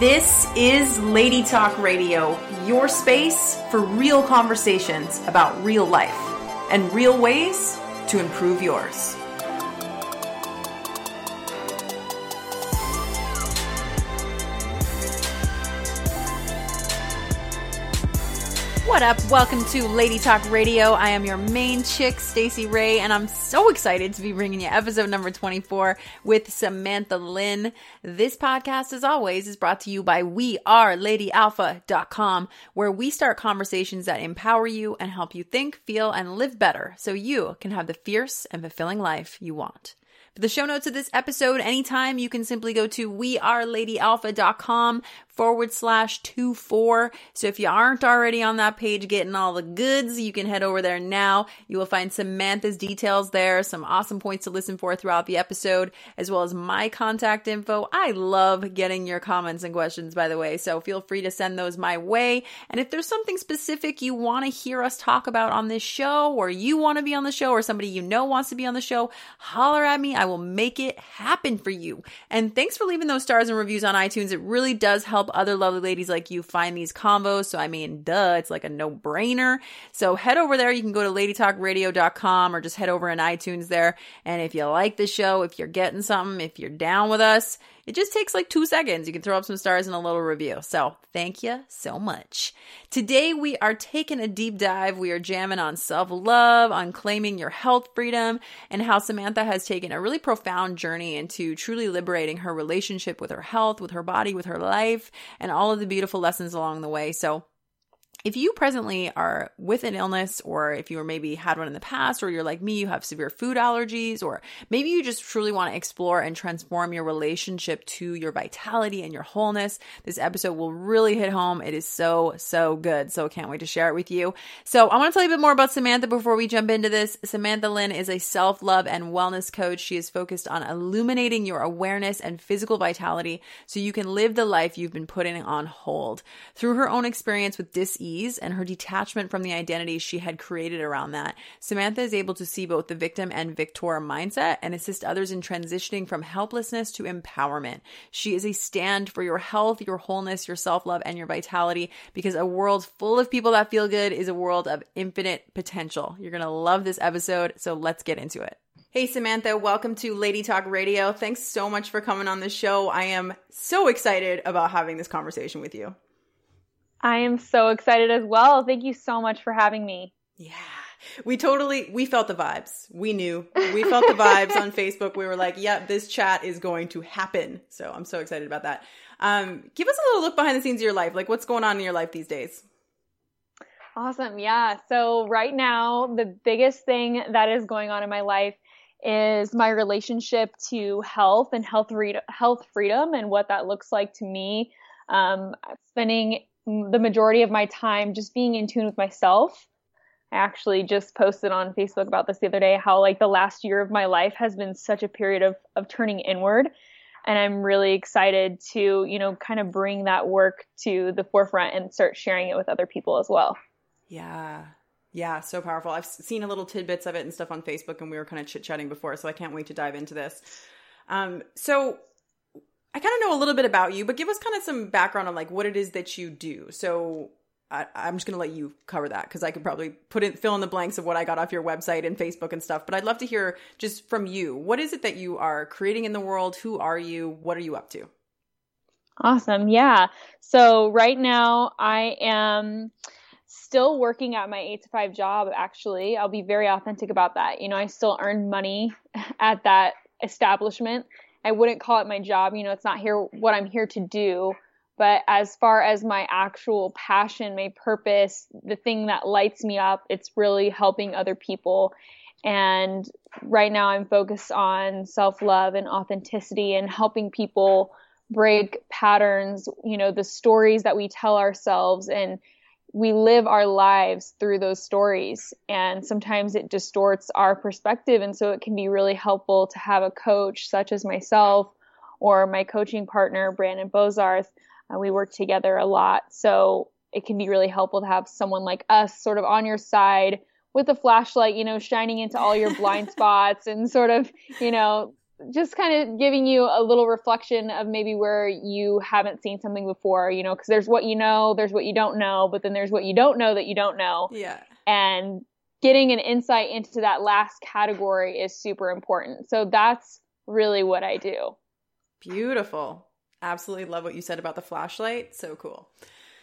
This is Lady Talk Radio, your space for real conversations about real life and real ways to improve yours. What up? Welcome to Lady Talk Radio. I am your main chick, Stacy Ray, and I'm so excited to be bringing you episode number 24 with Samantha Lynn. This podcast, as always, is brought to you by WeAreLadyAlpha.com, where we start conversations that empower you and help you think, feel, and live better so you can have the fierce and fulfilling life you want. For the show notes of this episode, anytime you can simply go to weareladyalpha.com forward slash two four. So if you aren't already on that page getting all the goods, you can head over there now. You will find Samantha's details there, some awesome points to listen for throughout the episode, as well as my contact info. I love getting your comments and questions, by the way. So feel free to send those my way. And if there's something specific you want to hear us talk about on this show, or you want to be on the show, or somebody you know wants to be on the show, holler at me. I will make it happen for you. And thanks for leaving those stars and reviews on iTunes. It really does help help other lovely ladies like you find these combos. So, I mean, duh, it's like a no brainer. So, head over there. You can go to ladytalkradio.com or just head over in iTunes there. And if you like the show, if you're getting something, if you're down with us, it just takes like two seconds. You can throw up some stars and a little review. So thank you so much. Today we are taking a deep dive. We are jamming on self love, on claiming your health freedom, and how Samantha has taken a really profound journey into truly liberating her relationship with her health, with her body, with her life, and all of the beautiful lessons along the way. So if you presently are with an illness, or if you maybe had one in the past, or you're like me, you have severe food allergies, or maybe you just truly want to explore and transform your relationship to your vitality and your wholeness, this episode will really hit home. It is so, so good. So I can't wait to share it with you. So I want to tell you a bit more about Samantha before we jump into this. Samantha Lynn is a self love and wellness coach. She is focused on illuminating your awareness and physical vitality so you can live the life you've been putting on hold. Through her own experience with dis-ease, ease and her detachment from the identity she had created around that, Samantha is able to see both the victim and victor mindset and assist others in transitioning from helplessness to empowerment. She is a stand for your health, your wholeness, your self love, and your vitality because a world full of people that feel good is a world of infinite potential. You're going to love this episode, so let's get into it. Hey, Samantha, welcome to Lady Talk Radio. Thanks so much for coming on the show. I am so excited about having this conversation with you. I am so excited as well. Thank you so much for having me. Yeah. We totally we felt the vibes. We knew. We felt the vibes on Facebook. We were like, "Yep, yeah, this chat is going to happen." So, I'm so excited about that. Um, give us a little look behind the scenes of your life. Like what's going on in your life these days? Awesome. Yeah. So, right now, the biggest thing that is going on in my life is my relationship to health and health re- health freedom and what that looks like to me. Um, spending the majority of my time just being in tune with myself. I actually just posted on Facebook about this the other day how like the last year of my life has been such a period of of turning inward and I'm really excited to, you know, kind of bring that work to the forefront and start sharing it with other people as well. Yeah. Yeah, so powerful. I've seen a little tidbits of it and stuff on Facebook and we were kind of chit-chatting before, so I can't wait to dive into this. Um so I kind of know a little bit about you, but give us kind of some background on like what it is that you do. So I, am just going to let you cover that because I could probably put in fill in the blanks of what I got off your website and Facebook and stuff. But I'd love to hear just from you. What is it that you are creating in the world? Who are you? What are you up to? Awesome. Yeah. So right now I am still working at my eight to five job. Actually, I'll be very authentic about that. You know, I still earn money at that establishment I wouldn't call it my job. You know, it's not here what I'm here to do. But as far as my actual passion, my purpose, the thing that lights me up, it's really helping other people. And right now I'm focused on self love and authenticity and helping people break patterns, you know, the stories that we tell ourselves and we live our lives through those stories and sometimes it distorts our perspective and so it can be really helpful to have a coach such as myself or my coaching partner brandon bozarth. Uh, we work together a lot so it can be really helpful to have someone like us sort of on your side with a flashlight you know shining into all your blind spots and sort of you know just kind of giving you a little reflection of maybe where you haven't seen something before, you know, because there's what you know, there's what you don't know, but then there's what you don't know that you don't know. Yeah. And getting an insight into that last category is super important. So that's really what I do. Beautiful. Absolutely love what you said about the flashlight. So cool.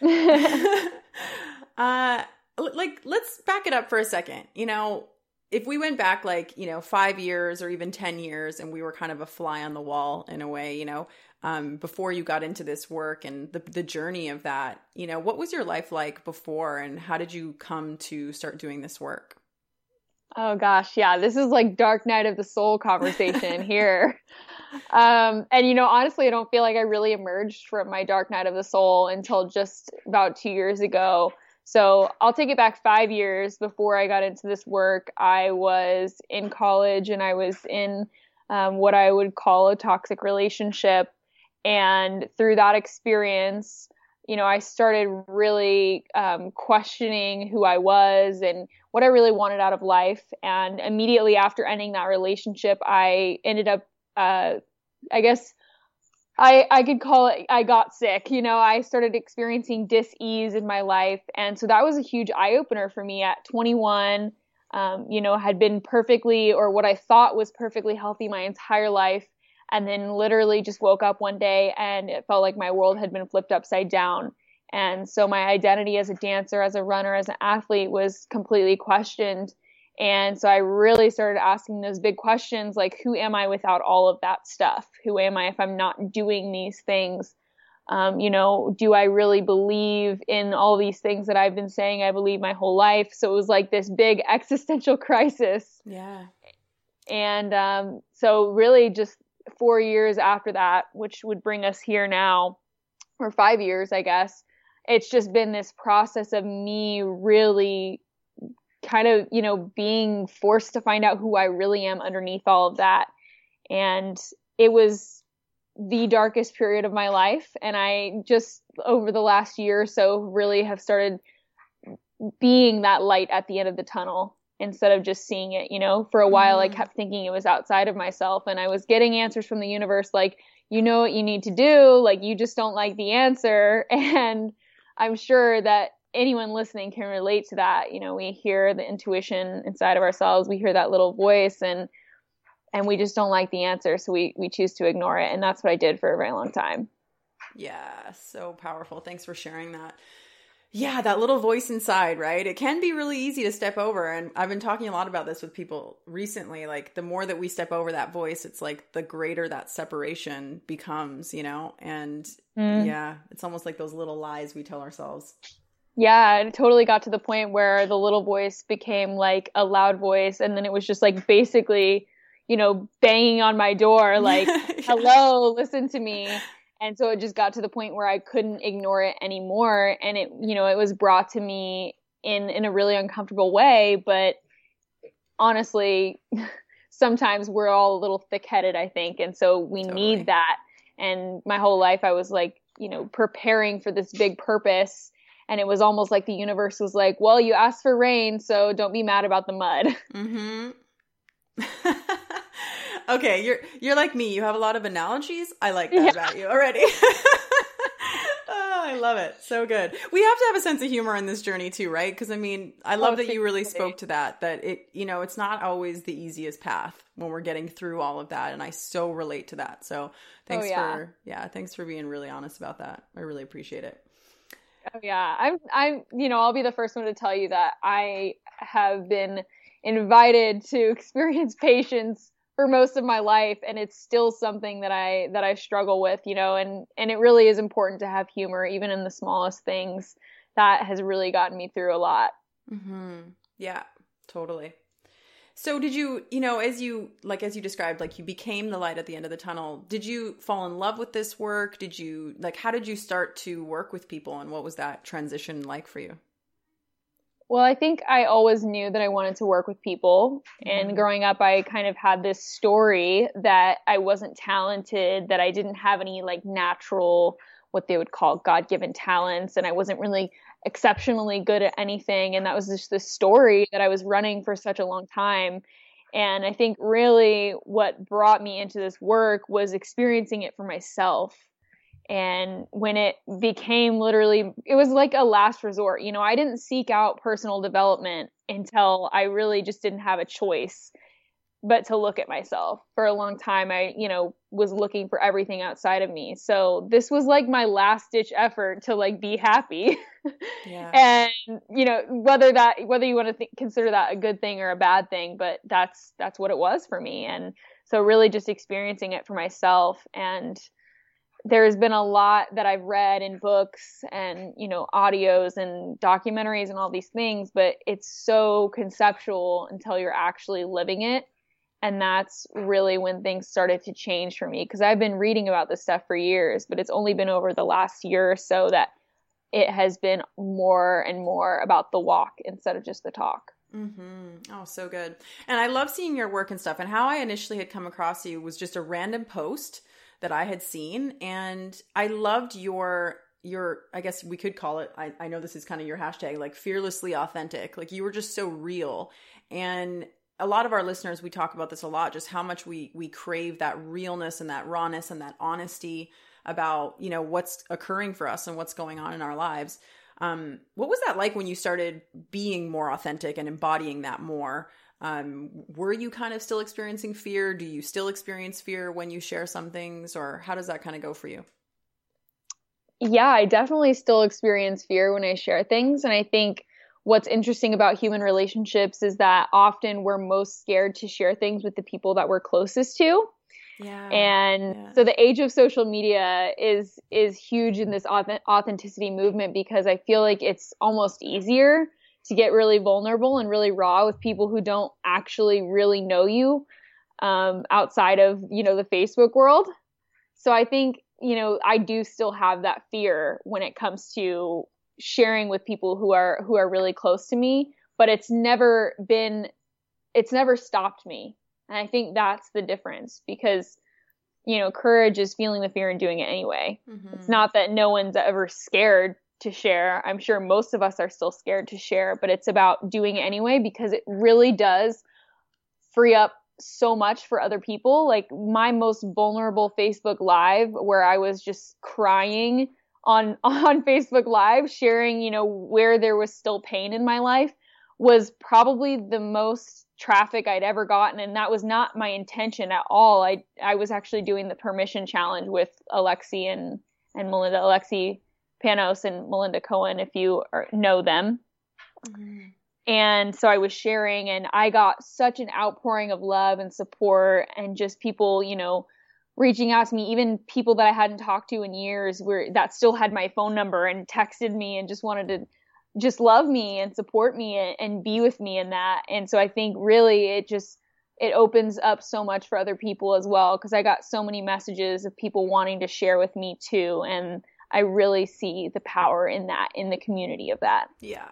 uh like let's back it up for a second. You know, if we went back like you know five years or even 10 years and we were kind of a fly on the wall in a way you know um, before you got into this work and the, the journey of that you know what was your life like before and how did you come to start doing this work? Oh gosh. Yeah this is like dark night of the soul conversation here. Um, and you know honestly i don't feel like i really emerged from my dark night of the soul until just about two years ago so I'll take it back five years before I got into this work. I was in college and I was in um, what I would call a toxic relationship. And through that experience, you know, I started really um, questioning who I was and what I really wanted out of life. And immediately after ending that relationship, I ended up, uh, I guess, I, I could call it I got sick. You know, I started experiencing dis-ease in my life. And so that was a huge eye opener for me at 21. Um, you know, had been perfectly or what I thought was perfectly healthy my entire life. And then literally just woke up one day and it felt like my world had been flipped upside down. And so my identity as a dancer, as a runner, as an athlete was completely questioned. And so I really started asking those big questions like, who am I without all of that stuff? Who am I if I'm not doing these things? Um, you know, do I really believe in all these things that I've been saying I believe my whole life? So it was like this big existential crisis. Yeah. And um, so, really, just four years after that, which would bring us here now, or five years, I guess, it's just been this process of me really kind of, you know, being forced to find out who I really am underneath all of that. And it was the darkest period of my life. And I just, over the last year or so, really have started being that light at the end of the tunnel instead of just seeing it. You know, for a while. I mm-hmm. kept thinking it was outside of myself, and I was getting answers from the universe like, you know what you need to do, like, you just don't like the answer. And I'm sure that anyone listening can relate to that. You know, we hear the intuition inside of ourselves, we hear that little voice and and we just don't like the answer, so we we choose to ignore it. And that's what I did for a very long time. Yeah, so powerful. Thanks for sharing that. Yeah, that little voice inside, right? It can be really easy to step over. And I've been talking a lot about this with people recently. Like, the more that we step over that voice, it's like the greater that separation becomes, you know? And mm. yeah, it's almost like those little lies we tell ourselves. Yeah, it totally got to the point where the little voice became like a loud voice, and then it was just like basically, you know, banging on my door, like, hello, listen to me. And so it just got to the point where I couldn't ignore it anymore. And it, you know, it was brought to me in, in a really uncomfortable way. But honestly, sometimes we're all a little thick headed, I think. And so we totally. need that. And my whole life, I was like, you know, preparing for this big purpose and it was almost like the universe was like, "Well, you asked for rain, so don't be mad about the mud." Mm-hmm. okay, you're you're like me. You have a lot of analogies. I like that yeah. about you already. oh, I love it. So good. We have to have a sense of humor in this journey too, right? Because I mean, I love oh, that you really spoke to that. That it, you know, it's not always the easiest path when we're getting through all of that, and I so relate to that. So thanks oh, yeah. for yeah, thanks for being really honest about that. I really appreciate it. Oh yeah, I'm I'm you know I'll be the first one to tell you that I have been invited to experience patience for most of my life and it's still something that I that I struggle with, you know, and and it really is important to have humor even in the smallest things. That has really gotten me through a lot. Mhm. Yeah, totally. So did you, you know, as you like as you described like you became the light at the end of the tunnel. Did you fall in love with this work? Did you like how did you start to work with people and what was that transition like for you? Well, I think I always knew that I wanted to work with people. Mm-hmm. And growing up, I kind of had this story that I wasn't talented, that I didn't have any like natural, what they would call God given talents. And I wasn't really exceptionally good at anything and that was just the story that I was running for such a long time And I think really what brought me into this work was experiencing it for myself. And when it became literally, it was like a last resort. You know, I didn't seek out personal development until I really just didn't have a choice but to look at myself for a long time i you know was looking for everything outside of me. So this was like my last ditch effort to like be happy. Yeah. and you know whether that whether you want to th- consider that a good thing or a bad thing but that's that's what it was for me. And so really just experiencing it for myself. And there's been a lot that I've read in books and you know audios and documentaries and all these things but it's so conceptual until you're actually living it and that's really when things started to change for me because I've been reading about this stuff for years, but it's only been over the last year or so that it has been more and more about the walk instead of just the talk. Mm-hmm. Oh, so good. And I love seeing your work and stuff. And how I initially had come across you was just a random post that I had seen, and I loved your your I guess we could call it. I, I know this is kind of your hashtag, like fearlessly authentic. Like you were just so real, and a lot of our listeners we talk about this a lot just how much we we crave that realness and that rawness and that honesty about you know what's occurring for us and what's going on in our lives. Um, what was that like when you started being more authentic and embodying that more? Um, were you kind of still experiencing fear? Do you still experience fear when you share some things or how does that kind of go for you? Yeah i definitely still experience fear when i share things and i think what's interesting about human relationships is that often we're most scared to share things with the people that we're closest to. Yeah. And yeah. so the age of social media is is huge in this authenticity movement because I feel like it's almost easier to get really vulnerable and really raw with people who don't actually really know you um, outside of you know the Facebook world. So I think you know I do still have that fear when it comes to sharing with people who are who are really close to me but it's never been it's never stopped me. And i think that's the difference because you know courage is feeling the fear and doing it anyway. Mm-hmm. it's not that no one's ever scared to share. I'm sure most of us are still scared to share but it's about doing it anyway because it really does free up so much for other people. Like my most vulnerable facebook live where i was just crying on on Facebook Live sharing, you know, where there was still pain in my life was probably the most traffic I'd ever gotten and that was not my intention at all. I I was actually doing the permission challenge with Alexi and and Melinda Alexi Panos and Melinda Cohen if you are, know them. Mm-hmm. And so I was sharing and I got such an outpouring of love and support and just people, you know, reaching out to me, even people that I hadn't talked to in years where that still had my phone number and texted me and just wanted to just love me and support me and, and be with me in that. And so I think really it just it opens up so much for other people as well because I got so many messages of people wanting to share with me too and I really see the power in that in the community of that. Yeah.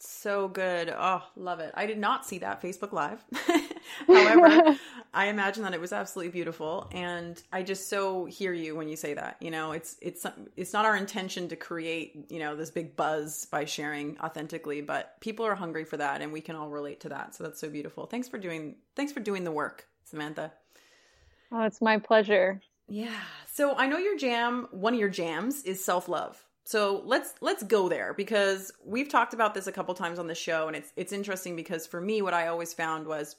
So good. Oh, love it. I did not see that Facebook Live. However, I imagine that it was absolutely beautiful and I just so hear you when you say that. You know, it's it's it's not our intention to create, you know, this big buzz by sharing authentically, but people are hungry for that and we can all relate to that. So that's so beautiful. Thanks for doing thanks for doing the work, Samantha. Oh, it's my pleasure. Yeah. So I know your jam, one of your jams is self-love. So let's let's go there because we've talked about this a couple times on the show and it's it's interesting because for me what I always found was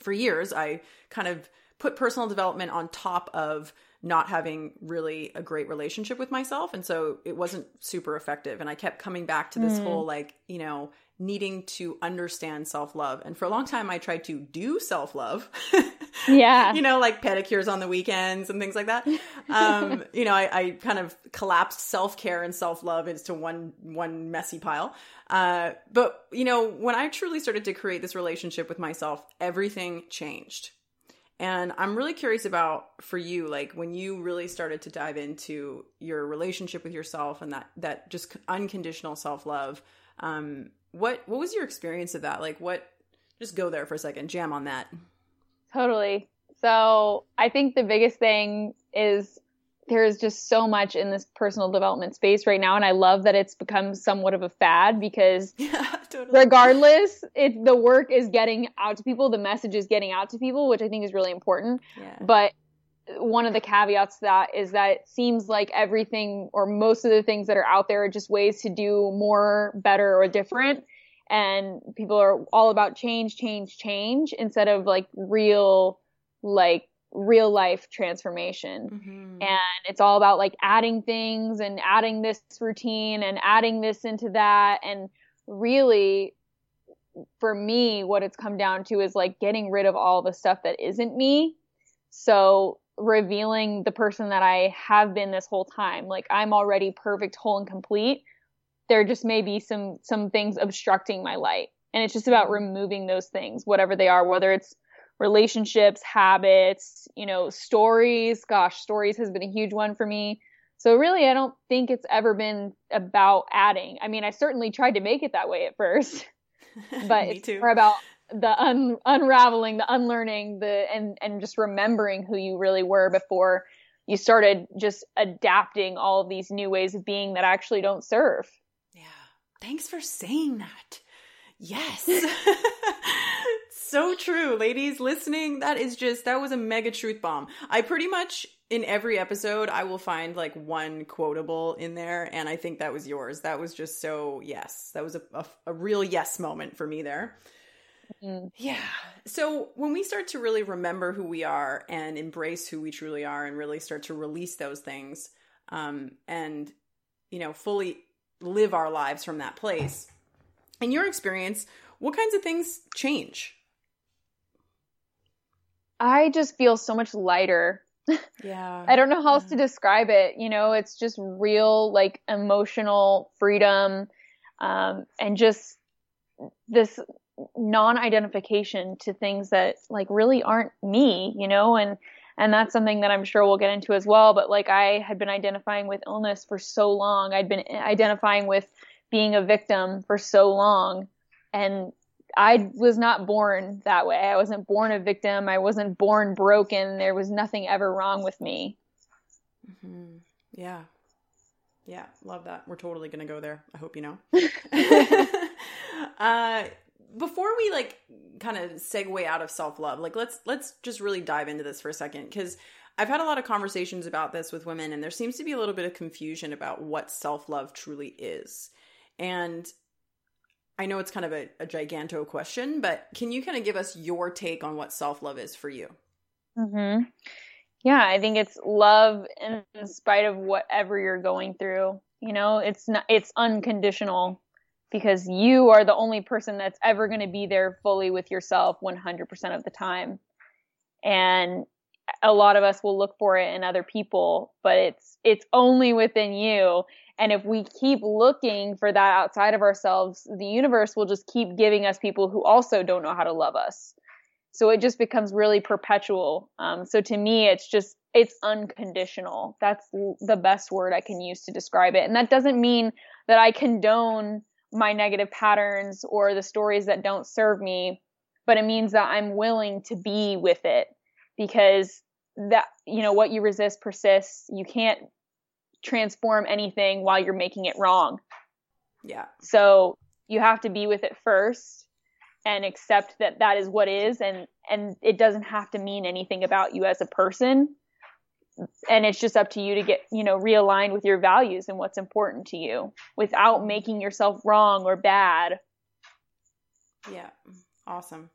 for years I kind of put personal development on top of not having really a great relationship with myself and so it wasn't super effective and I kept coming back to this mm. whole like, you know, needing to understand self-love. And for a long time I tried to do self-love. yeah. you know, like pedicures on the weekends and things like that. Um, you know, I, I kind of collapsed self-care and self-love into one one messy pile. Uh, but you know, when I truly started to create this relationship with myself, everything changed. And I'm really curious about for you, like when you really started to dive into your relationship with yourself and that that just unconditional self love. Um, what what was your experience of that? Like, what? Just go there for a second, jam on that. Totally. So I think the biggest thing is there's just so much in this personal development space right now and i love that it's become somewhat of a fad because yeah, totally. regardless it the work is getting out to people the message is getting out to people which i think is really important yeah. but one of the caveats to that is that it seems like everything or most of the things that are out there are just ways to do more better or different and people are all about change change change instead of like real like real life transformation. Mm-hmm. And it's all about like adding things and adding this routine and adding this into that. And really, for me, what it's come down to is like getting rid of all the stuff that isn't me. So revealing the person that I have been this whole time. Like I'm already perfect, whole and complete. There just may be some some things obstructing my light. And it's just about mm-hmm. removing those things, whatever they are, whether it's relationships, habits, you know, stories. Gosh, stories has been a huge one for me. So really, I don't think it's ever been about adding. I mean, I certainly tried to make it that way at first, but it's too. more about the un- unraveling, the unlearning, the and and just remembering who you really were before you started just adapting all of these new ways of being that actually don't serve. Thanks for saying that. Yes. so true, ladies listening. That is just that was a mega truth bomb. I pretty much in every episode I will find like one quotable in there, and I think that was yours. That was just so yes. That was a a, a real yes moment for me there. Mm. Yeah. So when we start to really remember who we are and embrace who we truly are, and really start to release those things, um, and you know, fully live our lives from that place. In your experience, what kinds of things change? I just feel so much lighter. Yeah. I don't know how else to describe it. You know, it's just real, like, emotional freedom um, and just this non identification to things that, like, really aren't me, you know? And, and that's something that I'm sure we'll get into as well. But, like, I had been identifying with illness for so long, I'd been identifying with being a victim for so long. And I was not born that way. I wasn't born a victim. I wasn't born broken. There was nothing ever wrong with me. Mm-hmm. Yeah. Yeah. Love that. We're totally going to go there. I hope you know. uh, before we like kind of segue out of self-love, like let's, let's just really dive into this for a second. Cause I've had a lot of conversations about this with women and there seems to be a little bit of confusion about what self-love truly is. And I know it's kind of a, a giganto question, but can you kind of give us your take on what self love is for you? Mm-hmm. Yeah, I think it's love in spite of whatever you're going through. You know, it's not, it's unconditional because you are the only person that's ever going to be there fully with yourself 100% of the time. And a lot of us will look for it in other people, but it's, it's only within you. And if we keep looking for that outside of ourselves, the universe will just keep giving us people who also don't know how to love us. So it just becomes really perpetual. Um, so to me, it's just, it's unconditional. That's the best word I can use to describe it. And that doesn't mean that I condone my negative patterns or the stories that don't serve me, but it means that I'm willing to be with it because that, you know, what you resist persists. You can't transform anything while you're making it wrong. Yeah. So you have to be with it first and accept that that is what is and and it doesn't have to mean anything about you as a person and it's just up to you to get you know realigned with your values and what's important to you without making yourself wrong or bad. Yeah. Awesome.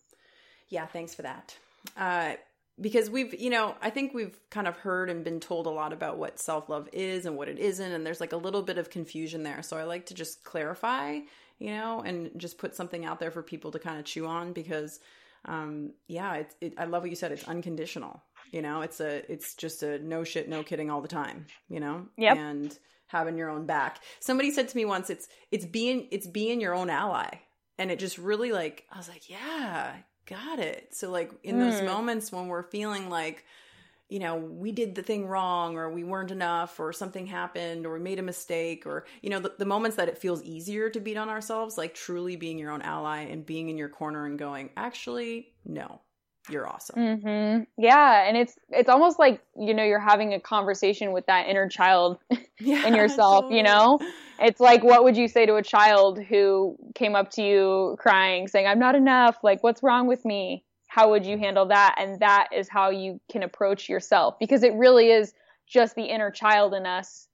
Yeah thanks for that. Uh because we've you know i think we've kind of heard and been told a lot about what self-love is and what it isn't and there's like a little bit of confusion there. So i like to just clarify you know and just put something out there for people to kind of chew on because um yeah it, it, i love what you said it's unconditional you know it's a it's just a no shit no kidding all the time you know Yeah. and having your own back somebody said to me once it's it's being it's being your own ally and it just really like i was like yeah got it. So like in those mm. moments when we're feeling like you know, we did the thing wrong or we weren't enough or something happened or we made a mistake or, you know, the, the, moments that it feels easier to beat on ourselves, like truly being your own ally and being in your corner and going, actually, no, you're awesome. Mm-hmm. Yeah, and it's it's almost like you know you're having a conversation with that inner child yeah, in yourself. Totally. You know, it's like what would you say to a child who came up to you crying, saying, "I'm not enough. Like, what's wrong with me?" How would you handle that? And that is how you can approach yourself because it really is just the inner child in us,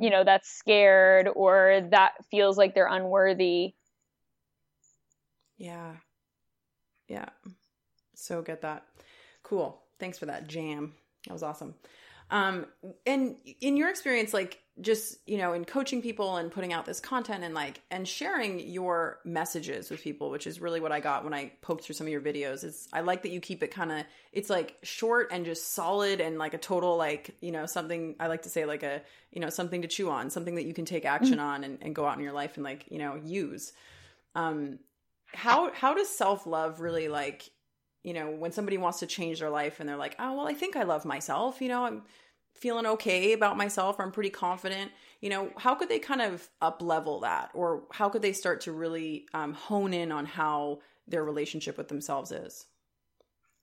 you know, that's scared or that feels like they're unworthy. Yeah. Yeah. So get that. Cool. Thanks for that jam. That was awesome. Um, and in your experience, like just you know, in coaching people and putting out this content and like and sharing your messages with people, which is really what I got when I poked through some of your videos. Is I like that you keep it kind of it's like short and just solid and like a total like you know something I like to say like a you know something to chew on, something that you can take action mm-hmm. on and, and go out in your life and like you know use. Um, how how does self love really like you know, when somebody wants to change their life and they're like, oh, well, I think I love myself, you know, I'm feeling okay about myself, I'm pretty confident, you know, how could they kind of up level that? Or how could they start to really um, hone in on how their relationship with themselves is?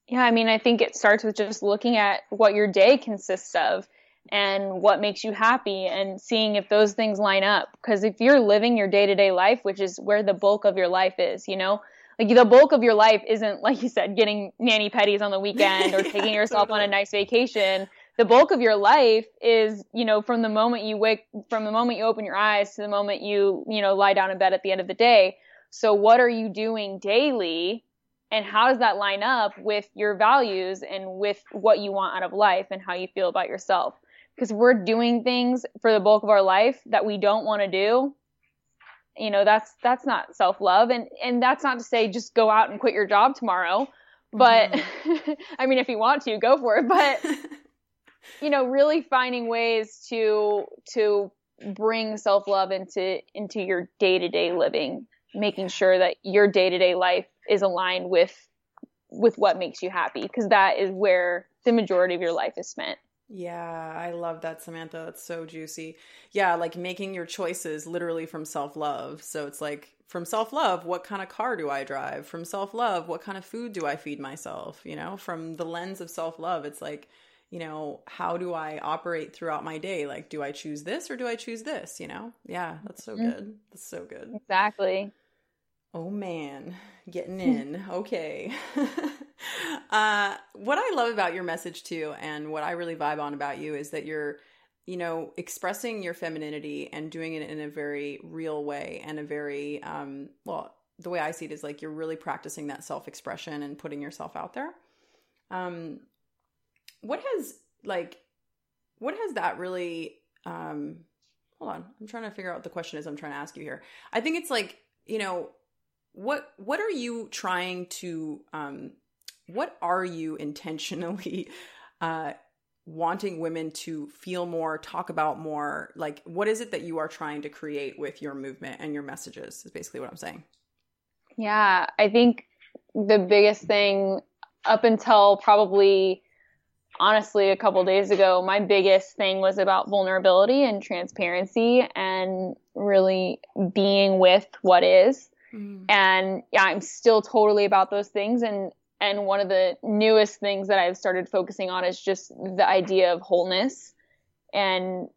Yeah, I mean, I think it starts with just looking at what your day consists of and what makes you happy and seeing if those things line up. Because if you're living your day to day life, which is where the bulk of your life is, you know, like the bulk of your life isn't like you said getting mani pedis on the weekend or taking yourself totally. on a nice vacation. The bulk of your life is you know from the moment you wake from the moment you open your eyes to the moment you you know lie down in bed at the end of the day. So what are you doing daily and how does that line up with your values and with what you want out of life and how you feel about yourself? Because we're doing things for the bulk of our life that we don't want to do you know that's that's not self-love. And and that's not to say just go out and quit your job tomorrow but mm-hmm. i mean if you want to go for it. But you know really finding ways to to bring self-love into into your day-to-day living making sure that your day-to-day life is aligned with with what makes you happy because that is where the majority of your life is spent yeah, I love that, Samantha. That's so juicy. Yeah, like making your choices literally from self love. So it's like, from self love, what kind of car do I drive? From self love, what kind of food do I feed myself? You know, from the lens of self love, it's like, you know, how do I operate throughout my day? Like, do I choose this or do I choose this? You know? Yeah, that's so mm-hmm. good. That's so good. Exactly. Oh man, getting in. okay. uh, what I love about your message too, and what I really vibe on about you is that you're, you know, expressing your femininity and doing it in a very real way and a very, um, well, the way I see it is like you're really practicing that self expression and putting yourself out there. Um, what has like, what has that really, um, hold on, I'm trying to figure out what the question is I'm trying to ask you here. I think it's like, you know, what what are you trying to um what are you intentionally uh wanting women to feel more talk about more like what is it that you are trying to create with your movement and your messages is basically what i'm saying yeah i think the biggest thing up until probably honestly a couple days ago my biggest thing was about vulnerability and transparency and really being with what is Mm. And yeah, I'm still totally about those things. And, and one of the newest things that I've started focusing on is just the idea of wholeness. And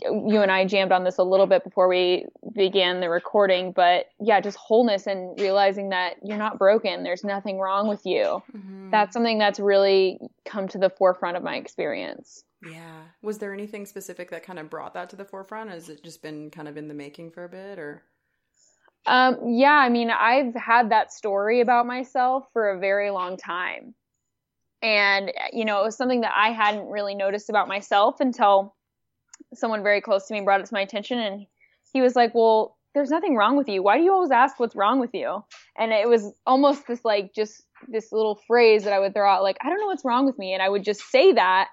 you and I jammed on this a little bit before we began the recording, but yeah, just wholeness and realizing that you're not broken. There's nothing wrong with you. Mm-hmm. That's something that's really come to the forefront of my experience. Yeah. Was there anything specific that kind of brought that to the forefront? Or has it just been kind of in the making for a bit or? Um, yeah, I mean, I've had that story about myself for a very long time. And, you know, it was something that I hadn't really noticed about myself until someone very close to me brought it to my attention. And he was like, Well, there's nothing wrong with you. Why do you always ask what's wrong with you? And it was almost this like just this little phrase that I would throw out, like, I don't know what's wrong with me. And I would just say that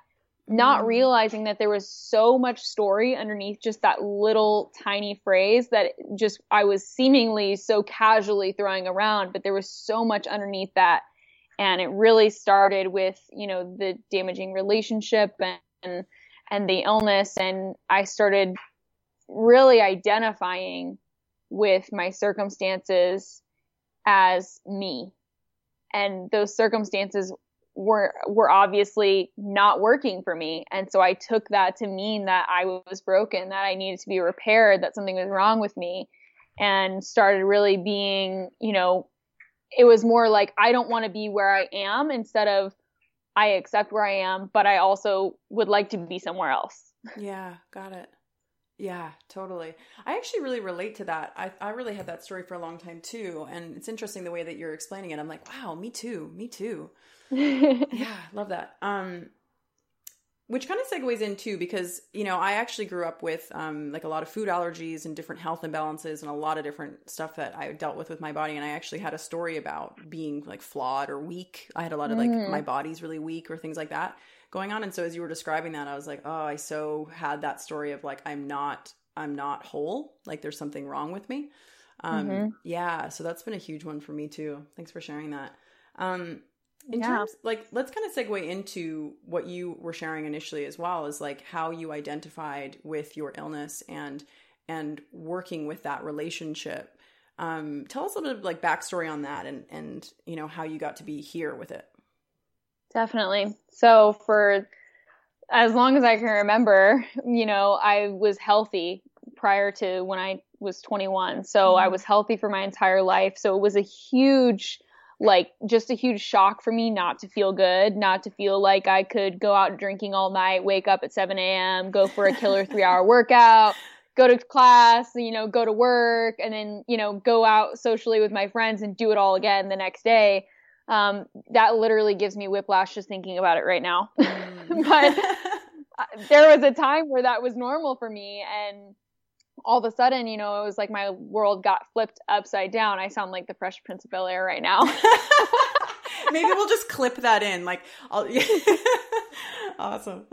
not mm. realizing that there was so much story underneath just that little tiny phrase that just I was seemingly so casually throwing around, but there was so much underneath that. And it really started with, you know, the damaging relationship and, and the illness. And I started really identifying with my circumstances as me. And those circumstances were were obviously not working for me and so i took that to mean that i was broken that i needed to be repaired that something was wrong with me and started really being you know it was more like i don't want to be where i am instead of i accept where i am but i also would like to be somewhere else yeah got it yeah, totally. I actually really relate to that. I, I really had that story for a long time too. And it's interesting the way that you're explaining it. I'm like, wow, me too. Me too. Yeah, love that. Um, which kind of segues in too, because, you know, I actually grew up with um, like a lot of food allergies and different health imbalances and a lot of different stuff that I dealt with with my body. And I actually had a story about being like flawed or weak. I had a lot of like mm. my body's really weak or things like that going on. And so as you were describing that, I was like, oh, I so had that story of like, I'm not, I'm not whole. Like there's something wrong with me. Um, mm-hmm. yeah. So that's been a huge one for me too. Thanks for sharing that. Um, in yeah. terms like let's kind of segue into what you were sharing initially as well is like how you identified with your illness and and working with that relationship um, tell us a little bit of like backstory on that and and you know how you got to be here with it Definitely. So for as long as I can remember, you know, I was healthy prior to when I was 21. So mm-hmm. I was healthy for my entire life. So it was a huge like just a huge shock for me not to feel good, not to feel like I could go out drinking all night, wake up at 7 a.m., go for a killer three hour workout, go to class, you know, go to work, and then, you know, go out socially with my friends and do it all again the next day um, that literally gives me whiplash just thinking about it right now. Mm. but there was a time where that was normal for me, and all of a sudden, you know, it was like my world got flipped upside down. I sound like the Fresh Prince of Bel Air right now. Maybe we'll just clip that in. Like, I'll... awesome.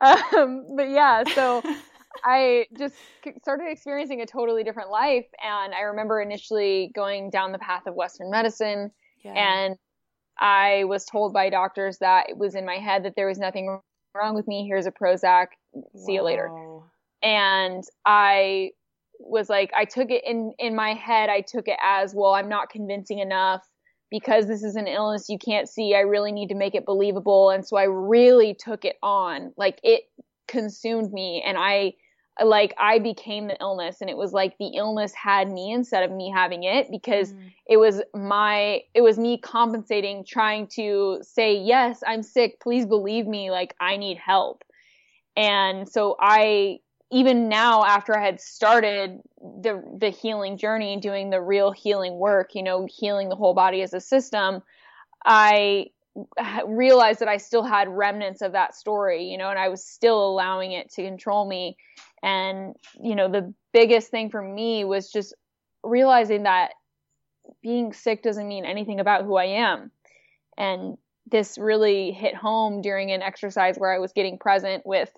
Um, but yeah, so I just started experiencing a totally different life, and I remember initially going down the path of Western medicine yeah. And I was told by doctors that it was in my head that there was nothing wrong with me. Here's a Prozac. See you later. And I was like, I took it in, in my head, I took it as, well, I'm not convincing enough because this is an illness you can't see. I really need to make it believable. And so I really took it on. Like it consumed me and I, like I became the illness and it was like the illness had me instead of me having it because mm. it was my it was me compensating trying to say yes I'm sick please believe me like I need help and so I even now after I had started the the healing journey doing the real healing work you know healing the whole body as a system I realized that I still had remnants of that story, you know, and I was still allowing it to control me. And, you know, the biggest thing for me was just realizing that being sick doesn't mean anything about who I am. And this really hit home during an exercise where I was getting present with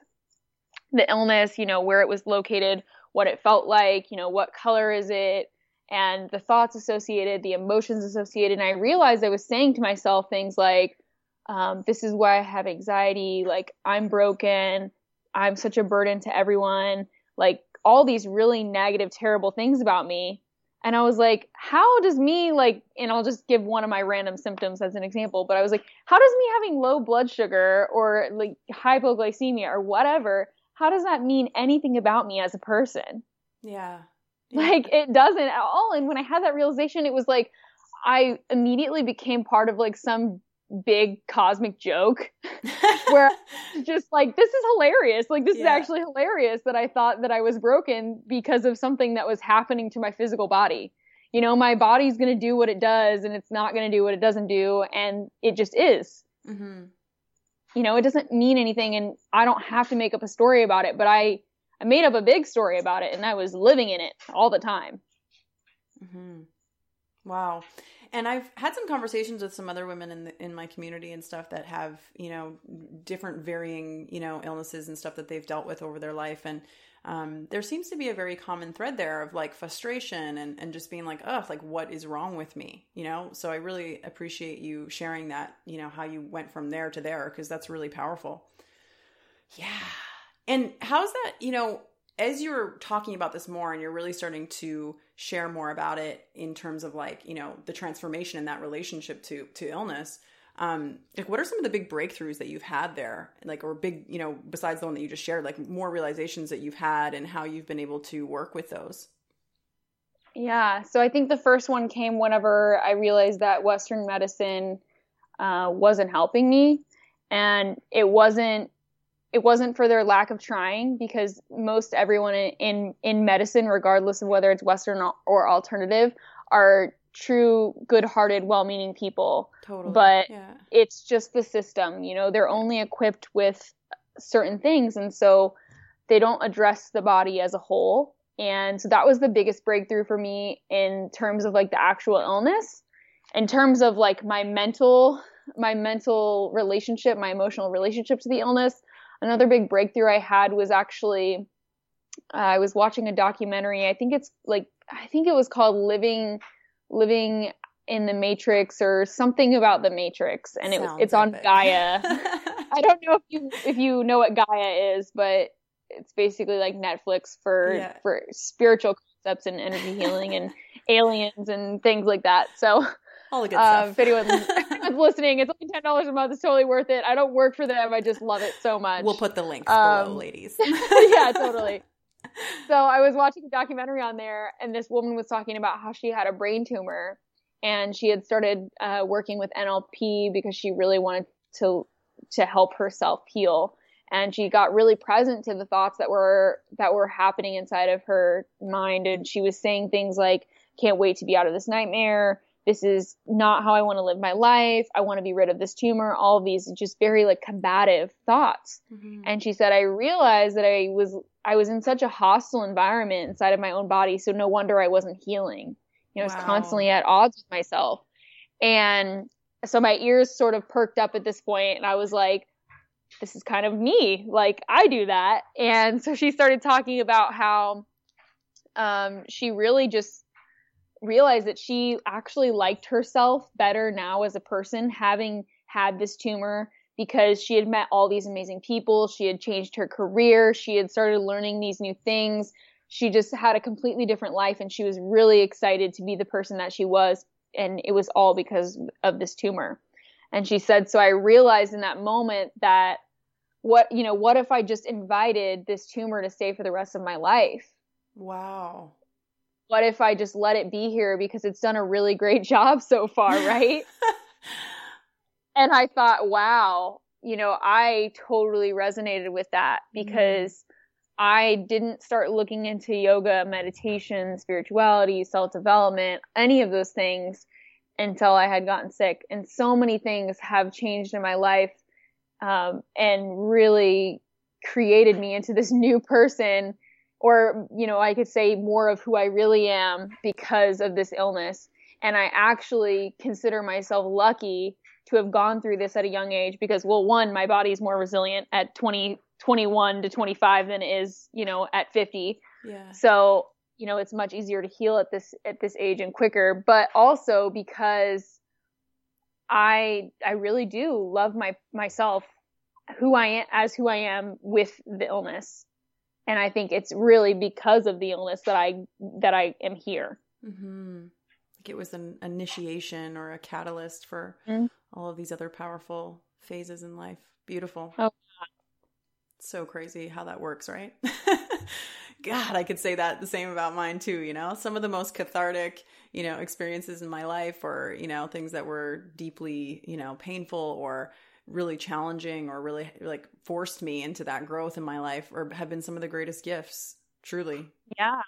the illness, you know, where it was located, what it felt like, you know, what color is it, and the thoughts associated, the emotions associated. And I realized I was saying to myself things like, um, this is why I have anxiety, like, I'm broken, I'm such a burden to everyone, like, all these really negative, terrible things about me. And I was like, how does me, like, and I'll just give one of my random symptoms as an example, but I was like, how does me having low blood sugar or like hypoglycemia or whatever, how does that mean anything about me as a person? Yeah. Like it doesn't at all. And when I had that realization, it was like I immediately became part of like some big cosmic joke where just like this is hilarious like this yeah. is actually hilarious that i thought that i was broken because of something that was happening to my physical body you know my body's going to do what it does and it's not going to do what it doesn't do and it just is mm-hmm. You know it doesn't mean anything and i don't have to make up a story about it but i I made up a big story about it and I was living in it all the time. Mm-hmm. Wow. And I've had some conversations with some other women in the, in my community and stuff that have, you know, different varying, you know, illnesses and stuff that they've dealt with over their life. And um, there seems to be a very common thread there of like frustration and, and just being like, oh, like what is wrong with me? You know? So I really appreciate you sharing that, you know, how you went from there to there, because that's really powerful. Yeah. And how's that, you know, as you're talking about this more and you're really starting to share more about it in terms of like, you know, the transformation in that relationship to to illness, Um, like, what are some of the big breakthroughs that you've had there? Like, or big, you know, besides the one that you just shared, like more realizations that you've had and how you've been able to work with those? Yeah. So I think the first one came whenever I realized that Western medicine uh, wasn't helping me, and it wasn't it wasn't for their lack of trying because most everyone in in, in medicine, regardless of whether it's Western or alternative, are true, good-hearted, well-meaning people. Totally. But yeah. it's just the system. You know, they're only equipped with certain things, and so they don't address the body as a whole. And so that was the biggest breakthrough for me in terms of like the actual illness. In terms of like my mental, my mental relationship, my emotional relationship to the illness. Another big breakthrough I had was actually uh, I was watching a documentary. I think it's like I think it was called Living Living in the Matrix or something about the Matrix, and it, it's on Gaia. I don't know if you if you know what Gaia is, but it's basically like Netflix for yeah. for spiritual concepts and energy healing and aliens and things like that. So all the good uh, stuff. If anyone's listening, it's only ten dollars a month. It's totally worth it. I don't work for them. I just love it so much. We'll put the links um, below, ladies. yeah, totally. So I was watching a documentary on there, and this woman was talking about how she had a brain tumor, and she had started uh, working with NLP because she really wanted to to help herself heal. And she got really present to the thoughts that were that were happening inside of her mind. And she was saying things like can't wait to be out of this nightmare. This is not how i want to live my life. I want to be rid of this tumor. All these just very like combative thoughts. Mm-hmm. and she said i realized that i was i was in such a hostile environment inside of my own body so no wonder i wasn't healing you know wow. i was constantly at odds with myself and so my ears sort of perked up at this point and i was like this is kind of me. Like I do that. And so she started talking about how um, she really just realized that she actually liked herself better now as a person having had this tumor because she had met all these amazing people. She had changed her career. She had started learning these new things. She just had a completely different life and she was really excited to be the person that she was. And it was all because of this tumor. And she said, so I realized in that moment that what, you know, what if I just invited this tumor to stay for the rest of my life? Wow. What if I just let it be here because it's done a really great job so far, right? and I thought, wow, you know, I totally resonated with that mm-hmm. because mm. I didn't start looking into yoga, meditation, spirituality, self development, any of those things until I had gotten sick. And so many things have changed in my life um, and really created me into this new person or you know i could say more of who i really am because of this illness and i actually consider myself lucky to have gone through this at a young age because well one my body is more resilient at 20 21 to 25 than it is you know at 50 yeah so you know it's much easier to heal at this at this age and quicker but also because I I really do love my myself who I am as who I am with the illness. And I think it's really because of the illness that I that I am here. Mm-hmm. Like it was an initiation or a catalyst for mm-hmm. All of these other powerful phases in life. Beautiful. Oh, so crazy how that works, right? God, I could say that the same about mine too, you know? Some of the most cathartic, you know, experiences in my life or, you know, things that were deeply, you know, painful or really challenging or really like forced me into that growth in my life or have been some of the greatest gifts, truly. Yeah.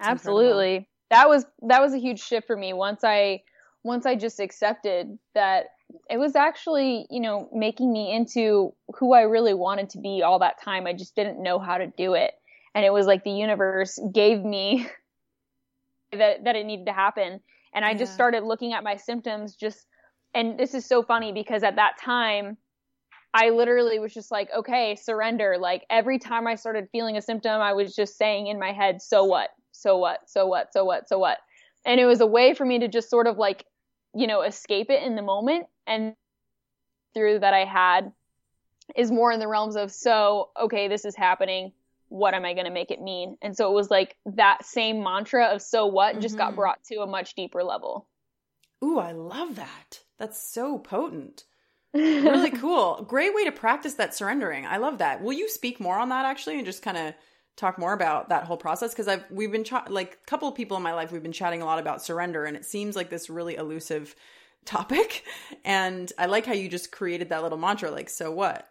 It's absolutely. Incredible. That was that was a huge shift for me once I once I just accepted that it was actually, you know, making me into who I really wanted to be all that time. I just didn't know how to do it. And it was like the universe gave me that that it needed to happen. And I yeah. just started looking at my symptoms just and this is so funny because at that time I literally was just like, okay, surrender. Like every time I started feeling a symptom, I was just saying in my head, so what? So what? So what? So what? So what? And it was a way for me to just sort of like, you know, escape it in the moment. And through that I had is more in the realms of, so, okay, this is happening. What am I going to make it mean? And so it was like that same mantra of so what mm-hmm. just got mm-hmm. brought to a much deeper level. Ooh, I love that. That's so potent. really cool. Great way to practice that surrendering. I love that. Will you speak more on that actually and just kind of talk more about that whole process because I've we've been ch- like a couple of people in my life we've been chatting a lot about surrender and it seems like this really elusive topic. And I like how you just created that little mantra like so what?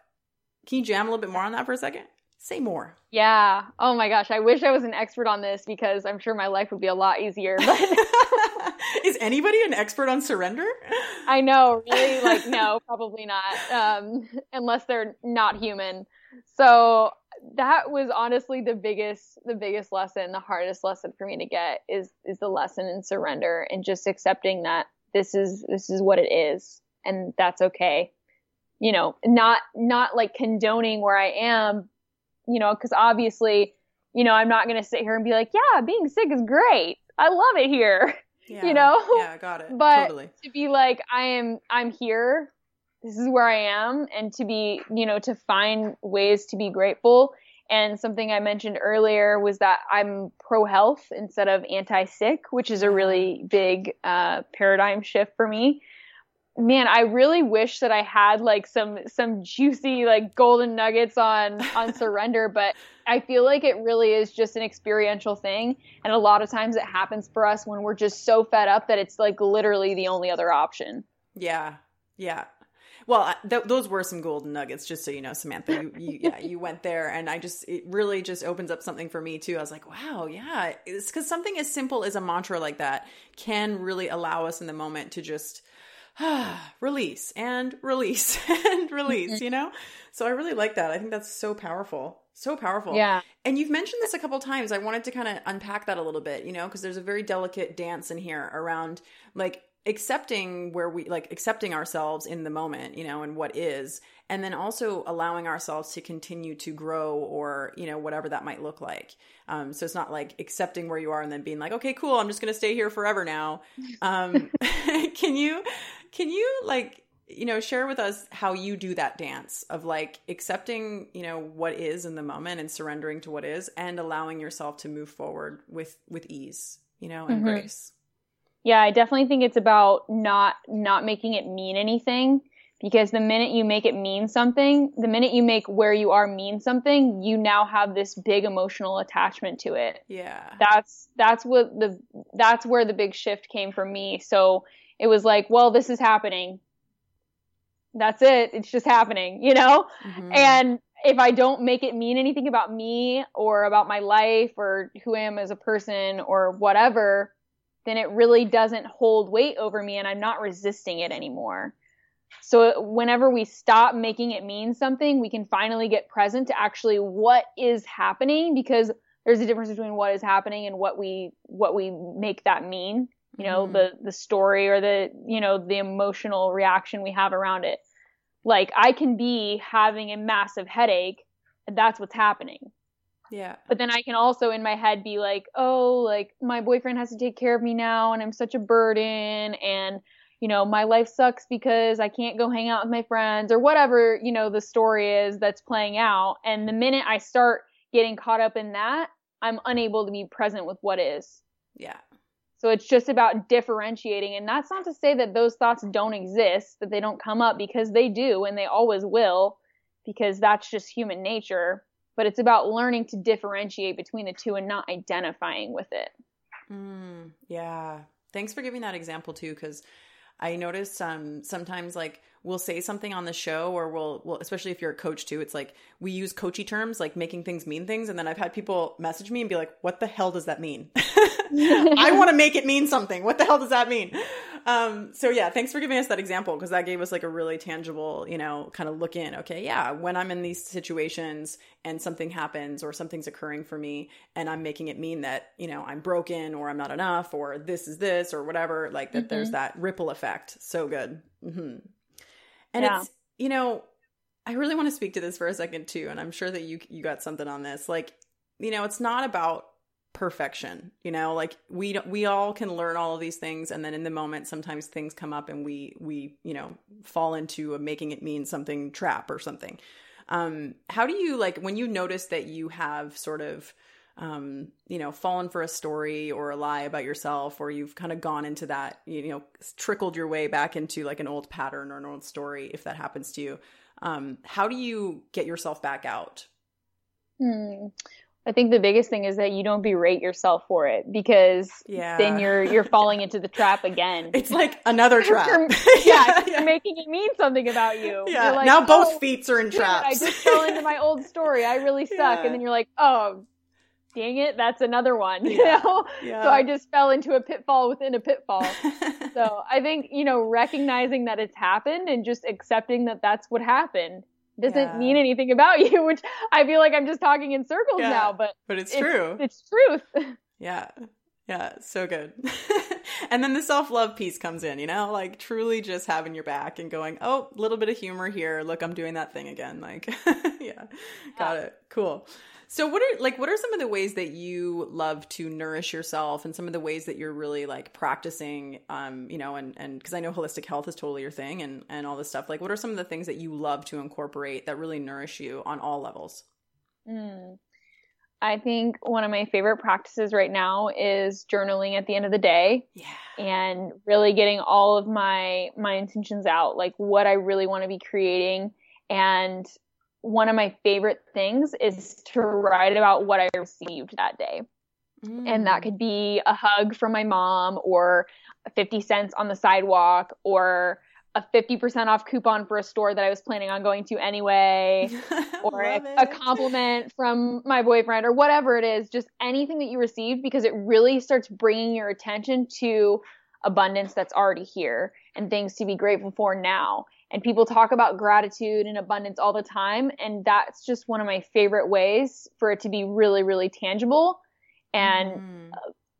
Can you jam a little bit more on that for a second? Say more. Yeah. Oh my gosh I wish I was an expert on this because I'm sure my life would be a lot easier but is anybody an expert on surrender? I know really? Like no probably not um unless they're not human. So that was honestly the biggest the biggest lesson the hardest lesson for me to get is is the lesson in surrender and just accepting that this is this is what it is and that's okay. You know not not like condoning where i am you know because obviously you know i'm not going to sit here and be like yeah being sick is great. I love it here. Yeah, you know? Yeah got it. But totally. to be like i am i'm here this is where I am and to be, you know, to find ways to be grateful. And something I mentioned earlier was that I'm pro health instead of anti sick, which is a really big uh, paradigm shift for me. Man, I really wish that I had like some some juicy like golden nuggets on on surrender, but I feel like it really is just an experiential thing, and a lot of times it happens for us when we're just so fed up that it's like literally the only other option. Yeah, yeah, well, th- those were some golden nuggets, just so you know, Samantha. You, you, yeah, you went there, and I just it really just opens up something for me too. I was like, wow, yeah, it's because something as simple as a mantra like that can really allow us in the moment to just ah, release and release and release. Mm-hmm. You know, so I really like that. I think that's so powerful. So powerful. Yeah. And you've mentioned this a couple times. I wanted to kind of unpack that a little bit, you know, because there's a very delicate dance in here around like accepting where we like accepting ourselves in the moment you know and what is and then also allowing ourselves to continue to grow or you know whatever that might look like. Um, so it's not like accepting where you are and then being like okay cool i'm just going to stay here forever now. Um, can you can you like you know share with us how you do that dance of like accepting you know what is in the moment and surrendering to what is and allowing yourself to move forward with with ease you know and mm-hmm. grace yeah, I definitely think it's about not not making it mean anything because the minute you make it mean something, the minute you make where you are mean something, you now have this big emotional attachment to it. Yeah. That's that's what the that's where the big shift came for me. So it was like, well, this is happening. That's it. It's just happening, you know? Mm-hmm. And if I don't make it mean anything about me or about my life or who I am as a person or whatever, then it really doesn't hold weight over me and I'm not resisting it anymore. So whenever we stop making it mean something, we can finally get present to actually what is happening because there's a difference between what is happening and what we what we make that mean. You know, mm. the the story or the you know the emotional reaction we have around it. Like I can be having a massive headache, and that's what's happening. Yeah. But then I can also in my head be like, oh, like my boyfriend has to take care of me now and I'm such a burden and you know, my life sucks because I can't go hang out with my friends or whatever, you know, the story is that's playing out. And the minute I start getting caught up in that, I'm unable to be present with what is. Yeah. So it's just about differentiating. And that's not to say that those thoughts don't exist, that they don't come up because they do and they always will, because that's just human nature but it's about learning to differentiate between the two and not identifying with it. Mm, yeah. Thanks for giving that example too, because I noticed um, sometimes like we'll say something on the show or we'll, we'll, especially if you're a coach too, it's like we use coachy terms like making things mean things. And then I've had people message me and be like, what the hell does that mean? I want to make it mean something. What the hell does that mean? Um, so yeah, thanks for giving us that example because that gave us like a really tangible, you know, kind of look in. Okay, yeah, when I'm in these situations and something happens or something's occurring for me and I'm making it mean that, you know, I'm broken or I'm not enough or this is this or whatever, like that mm-hmm. there's that ripple effect. So good. Mm-hmm. And yeah. it's, you know, I really want to speak to this for a second too, and I'm sure that you you got something on this. Like, you know, it's not about perfection you know like we we all can learn all of these things and then in the moment sometimes things come up and we we you know fall into a making it mean something trap or something um how do you like when you notice that you have sort of um, you know, fallen for a story or a lie about yourself, or you've kind of gone into that, you know, trickled your way back into like an old pattern or an old story, if that happens to you, um, how do you get yourself back out? Hmm. I think the biggest thing is that you don't berate yourself for it because yeah. then you're you're falling into the trap again. It's like another trap. yeah, yeah, you're making it mean something about you. Yeah. Like, now both oh, feet are in traps. I just fell into my old story. I really suck. Yeah. And then you're like, oh, dang it, that's another one. You know? Yeah. So I just fell into a pitfall within a pitfall. so I think, you know, recognizing that it's happened and just accepting that that's what happened doesn't yeah. mean anything about you, which I feel like I'm just talking in circles yeah. now, but but it's, it's true. It's truth. Yeah. Yeah, so good. and then the self love piece comes in, you know, like truly just having your back and going, oh, a little bit of humor here. Look, I'm doing that thing again. Like, yeah, got it. Cool. So what are like what are some of the ways that you love to nourish yourself and some of the ways that you're really like practicing um you know and and cuz I know holistic health is totally your thing and and all this stuff like what are some of the things that you love to incorporate that really nourish you on all levels? Mm. I think one of my favorite practices right now is journaling at the end of the day. Yeah. And really getting all of my my intentions out, like what I really want to be creating and one of my favorite things is to write about what I received that day. Mm. And that mm. could be a hug from my mom or 50 cents on the sidewalk or a 50% off coupon for a store that I was planning on going to anyway, or a, a, compliment from my boyfriend, or whatever it is, just anything that you received because it really starts bringing your attention to abundance that's already here and things to be grateful for now and people talk about gratitude and abundance all the time and that's just one of my favorite ways for it to be really really tangible and mm.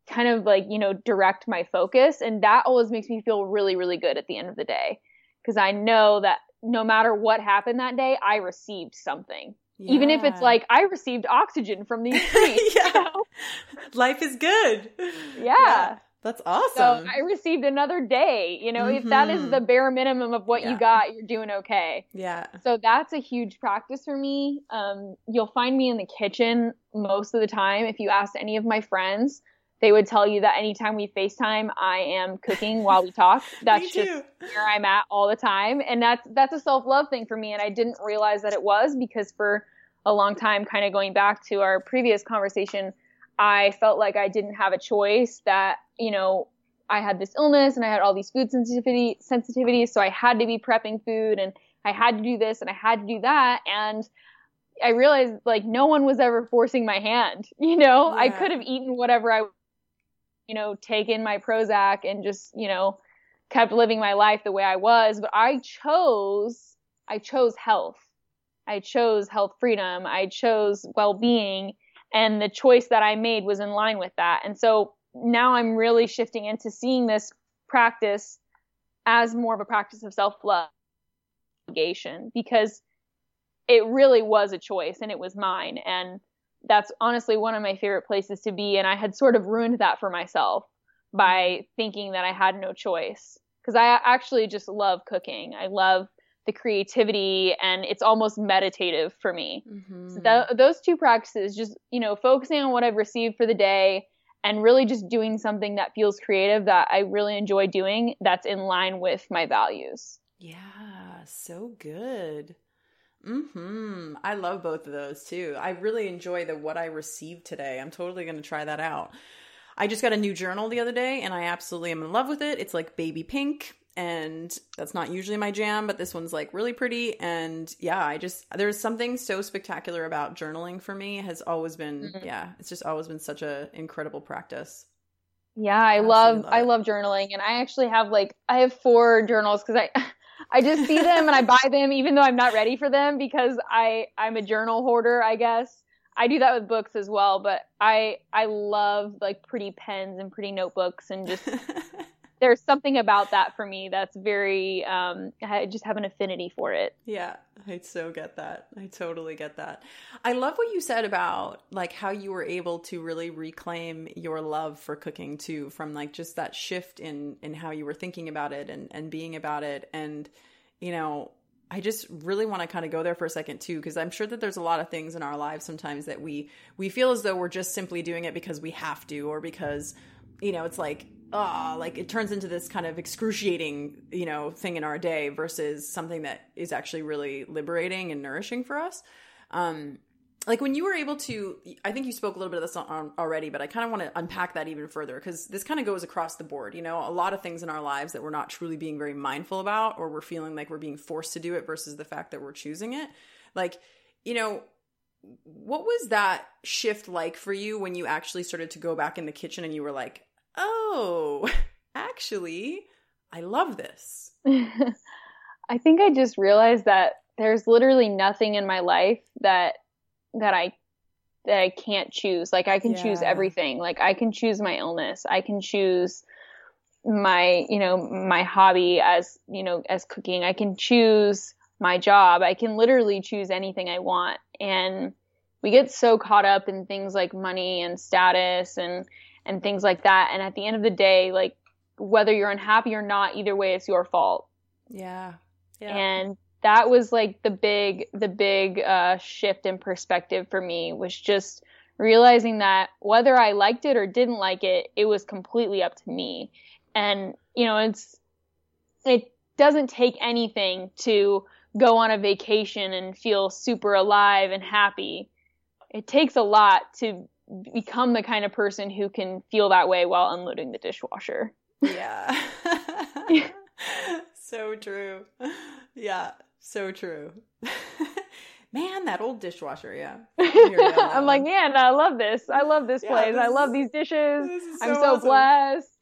kind of like you know direct my focus and that always makes me feel really really good at the end of the day because i know that no matter what happened that day i received something yeah. even if it's like i received oxygen from these trees yeah. You know? life is good yeah. yeah. That's awesome. So I received another day. You know, mm-hmm. if that is the mm-hmm. bare minimum of what yeah. you got, you're doing okay. Yeah. So that's a huge practice for me. Um, you'll find me in the kitchen most of the time. If you ask any of my friends, they would tell you that anytime we FaceTime, I am cooking while we talk. That's just where I'm at all the time. And that's that's a self-love thing for me. And I didn't realize that it was because for a long time, kind of going back to our previous conversation, I felt like I didn't have a choice that, you know, I had this illness and I had all these food sensitivity sensitivities, so I had to be prepping food and I had to do this and I had to do that and I realized like no one was ever forcing my hand, you know? Yeah. I could have eaten whatever I you know, taken my Prozac and just, you know, kept living my life the way I was, but I chose I chose health. I chose health freedom. I chose well-being and the choice that I made was in line with that. And so now I'm really shifting into seeing this practice as more of a practice of self-love because it really was a choice and it was mine and that's honestly one of my favorite places to be and I had sort of ruined that for myself by thinking that I had no choice because I actually just love cooking. I love the creativity and it's almost meditative for me. Mm-hmm. So th- those two practices, just, you know, focusing on what I've received for the day and really just doing something that feels creative that I really enjoy doing that's in line with my values. Yeah, so good. Mhm. I love both of those too. I really enjoy the what I received today. I'm totally going to try that out. I just got a new journal the other day and I absolutely am in love with it. It's like baby pink and that's not usually my jam, but this one's like really pretty. And yeah, I just, there's something so spectacular about journaling for me has always been, mm-hmm. yeah, it's just always been such a incredible practice. Yeah, I, love, love I love journaling. And I actually have like, I have four journals because I, I just see them and I buy them even though I'm not ready for them because I, I'm a journal hoarder, I guess. I do that with books as well, but I I love like pretty pens and pretty notebooks and just there's something about that for me that's very um, i just have an affinity for it. Yeah i so get that. I totally get that. I love what you said about like how you were able to really reclaim your love for cooking too from like just that shift in in how you were thinking about it and and being about it. And you know I just really want to kind of go there for a second too, because I'm sure that there's a lot of things in our lives sometimes that we we feel as though we're just simply doing it because we have to, or because you know it's like ah, like it turns into this kind of excruciating you know thing in our day versus something that is actually really liberating and nourishing for us. Um, like when you were able to i think you spoke a little bit of this on, already but i kind of want to unpack that even further because this kind of goes across the board you know a lot of things in our lives that we're not truly being very mindful about or we're feeling like we're being forced to do it versus the fact that we're choosing it like you know what was that shift like for you when you actually started to go back in the kitchen and you were like oh actually i love this i think i just realized that there's literally nothing in my life that that I that I can't choose. Like I can yeah. choose everything. Like I can choose my illness. I can choose my, you know, my hobby as, you know, as cooking. I can choose my job. I can literally choose anything I want. And we get so caught up in things like money and status and and things like that. And at the end of the day, like whether you're unhappy or not, either way it's your fault. Yeah. Yeah. And that was like the big the big uh, shift in perspective for me was just realizing that whether I liked it or didn't like it, it was completely up to me. And you know, it's it doesn't take anything to go on a vacation and feel super alive and happy. It takes a lot to become the kind of person who can feel that way while unloading the dishwasher. Yeah. so true. Yeah. So true. man, that old dishwasher, yeah. I'm like, man, I love this. I love this yeah, place. This I love these dishes. So I'm so awesome. blessed.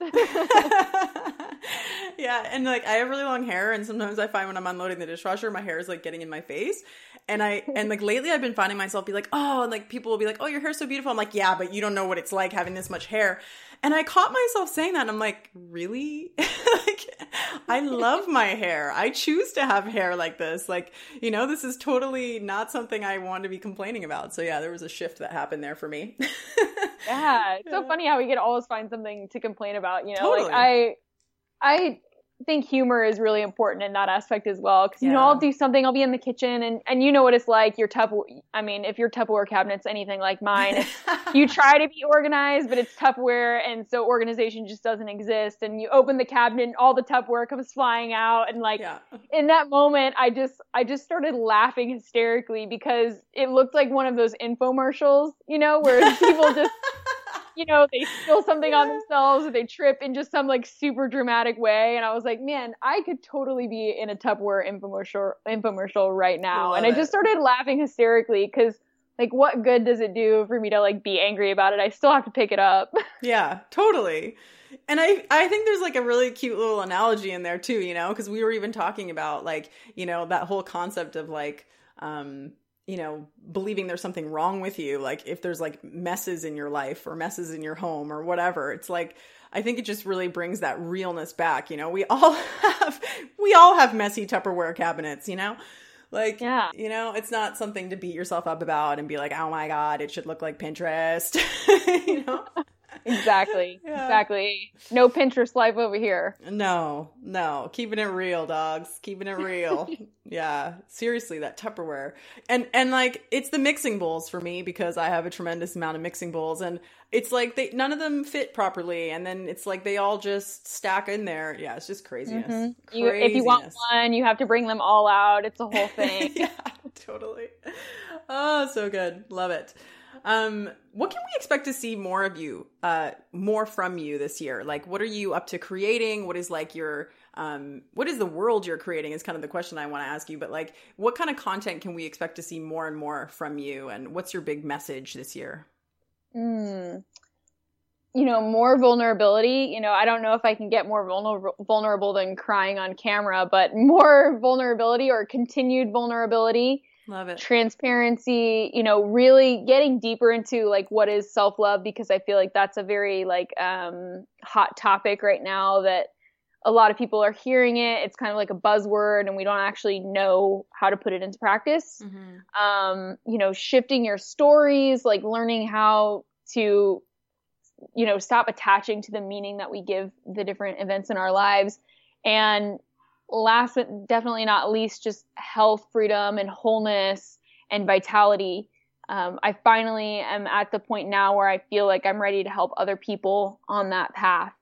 yeah, and like I have really long hair and sometimes I find when I'm unloading the dishwasher, my hair is like getting in my face. And I and like lately I've been finding myself be like, oh, and like people will be like, oh, your hair's so beautiful. I'm like, yeah, but you don't know what it's like having this much hair. And I caught myself saying that. And I'm like, really? like, I love my hair. I choose to have hair like this. Like, you know, this is totally not something I want to be complaining about. So yeah, there was a shift that happened there for me. yeah, it's so funny how we can always find something to complain about. You know, totally. like I, I think humor is really important in that aspect as well. Because you know, I'll do something, I'll be in the kitchen, and and you know what it's like. Your Tupperware, I mean, if your Tupperware cabinet's anything like mine, you try to be organized, but it's Tupperware, and so organization just doesn't exist. And you open the cabinet, and all the Tupperware comes flying out, and like yeah. in that moment, I just I just started laughing hysterically because it looked like one of those infomercials, you know, where people just you know, they spill something on themselves or they trip in just some like super dramatic way. And I was like, man, I could totally be in a Tupperware infomercial infomercial right now. and I just started laughing hysterically because like what good does it do for me to like be angry about it? I still have to pick it up. yeah, totally. And I I think there's like a really cute little analogy in there too, you know, because we were even talking about like, you know, that whole concept of like um you know, believing there's something wrong with you, like if there's like messes in your life or messes in your home or whatever. It's like I think it just really brings that realness back, you know. We all have we all have messy Tupperware cabinets, you know? Like, yeah. you know, it's not something to beat yourself up about and be like, "Oh my god, it should look like Pinterest." you know? exactly. Yeah. Exactly. No Pinterest life over here. No, no. Keeping it real, dogs. Keeping it real. yeah. Seriously, that Tupperware. And and like it's the mixing bowls for me because I have a tremendous amount of mixing bowls and it's like they none of them fit properly and then it's like they all just stack in there. Yeah, it's just craziness. Mm-hmm. You, if you want one, you have to bring them all out. It's a whole thing. yeah, totally. Oh, so good. Love it. Um, what can we expect to see more of you, uh, more from you this year? Like, what are you up to creating? What is like your, um, what is the world you're creating? Is kind of the question I want to ask you. But like, what kind of content can we expect to see more and more from you? And what's your big message this year? Mm, you know, more vulnerability. You know, I don't know if I can get more vulnerable vulnerable than crying on camera, but more vulnerability or continued vulnerability Love it. Transparency, you know, really getting deeper into like what is self-love because I feel like that's a very like um hot topic right now that a lot of people are hearing it. It's kind of like a buzzword and we don't actually know how to put it into practice. Mm-hmm. Um, you know, shifting your stories, like learning how to you know, stop attaching to the meaning that we give the different events in our lives and last but definitely not least, just health, freedom, and wholeness and vitality. Um, I finally am at the point now where I feel like I'm ready to help other people on that path.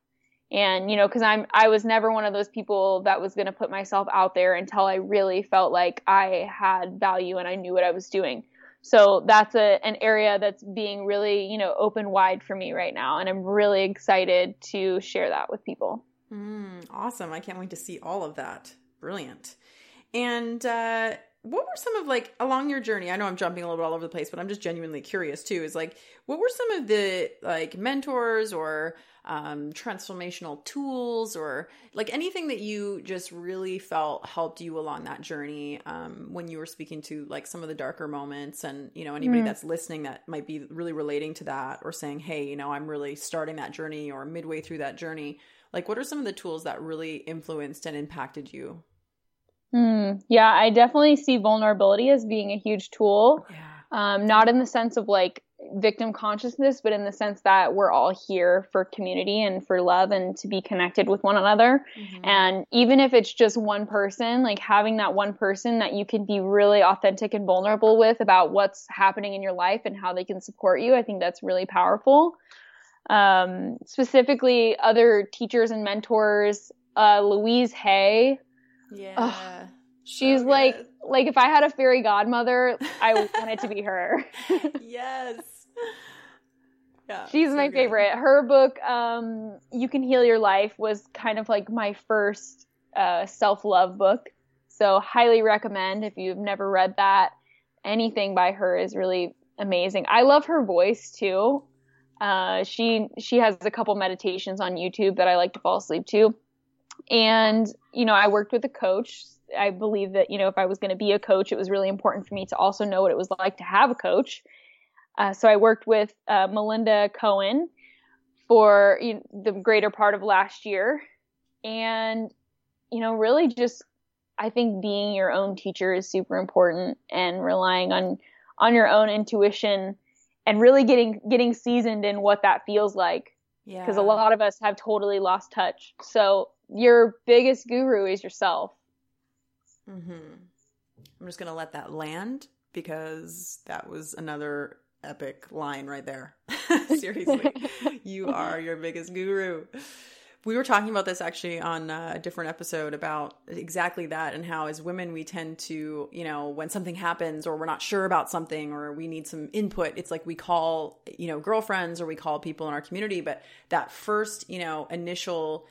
And, you know, cause I'm, I was never one of those people that was going to put myself out there until I really felt like I had value and I knew what I was doing. So that's a, an area that's being really, you know, open wide for me right now. And I'm really excited to share that with people. Mm, awesome. I can't wait to see all of that. Brilliant. And uh, what were some of like along your journey? I know I'm jumping a little bit all over the place, but I'm just genuinely curious too. Is like, what were some of the like mentors or um, transformational tools or like anything that you just really felt helped you along that journey um, when you were speaking to like some of the darker moments and you know anybody mm. that's listening that might be really relating to that or saying hey you know i'm really starting that journey or midway through that journey like, what are some of the tools that really influenced and impacted you? Mm, yeah, I definitely see vulnerability as being a huge tool. Yeah. Um, not in the sense of like victim consciousness, but in the sense that we're all here for community and for love and to be connected with one another. Mm-hmm. And even if it's just one person, like having that one person that you can be really authentic and vulnerable with about what's happening in your life and how they can support you, I think that's really powerful um, specifically other teachers and mentors. Uh, Louise Hay. Yeah. Ugh, she's so like like if I had a fairy godmother, I want it to be her. yes. Yeah, she's so my good. favorite. Her book, um, "You Can Heal Your Life," was kind of like my first uh, self love book. So highly recommend if you've never read that. Anything by her is really amazing. I love her voice too. Uh, she she has a couple meditations on YouTube that I like to fall asleep to, and you know I worked with a coach. I believe that you know if I was going to be a coach, it was really important for me to also know what it was like to have a coach. Uh, so I worked with uh, Melinda Cohen for you know, the greater part of last year, and you know really just I think being your own teacher is super important and relying on on your own intuition and really getting getting seasoned in what that feels like. Yeah. Because a lot of us have totally lost touch. So your biggest guru is yourself. Mm-hmm. I'm just gonna let that land because that was another epic line right there. Seriously, you are your biggest guru we were talking about this actually on uh, a different episode about exactly that and how as women we tend to you know when something happens or we're not sure about something or we need some input it's like we call you know girlfriends or we call people in our community. But that first you know initial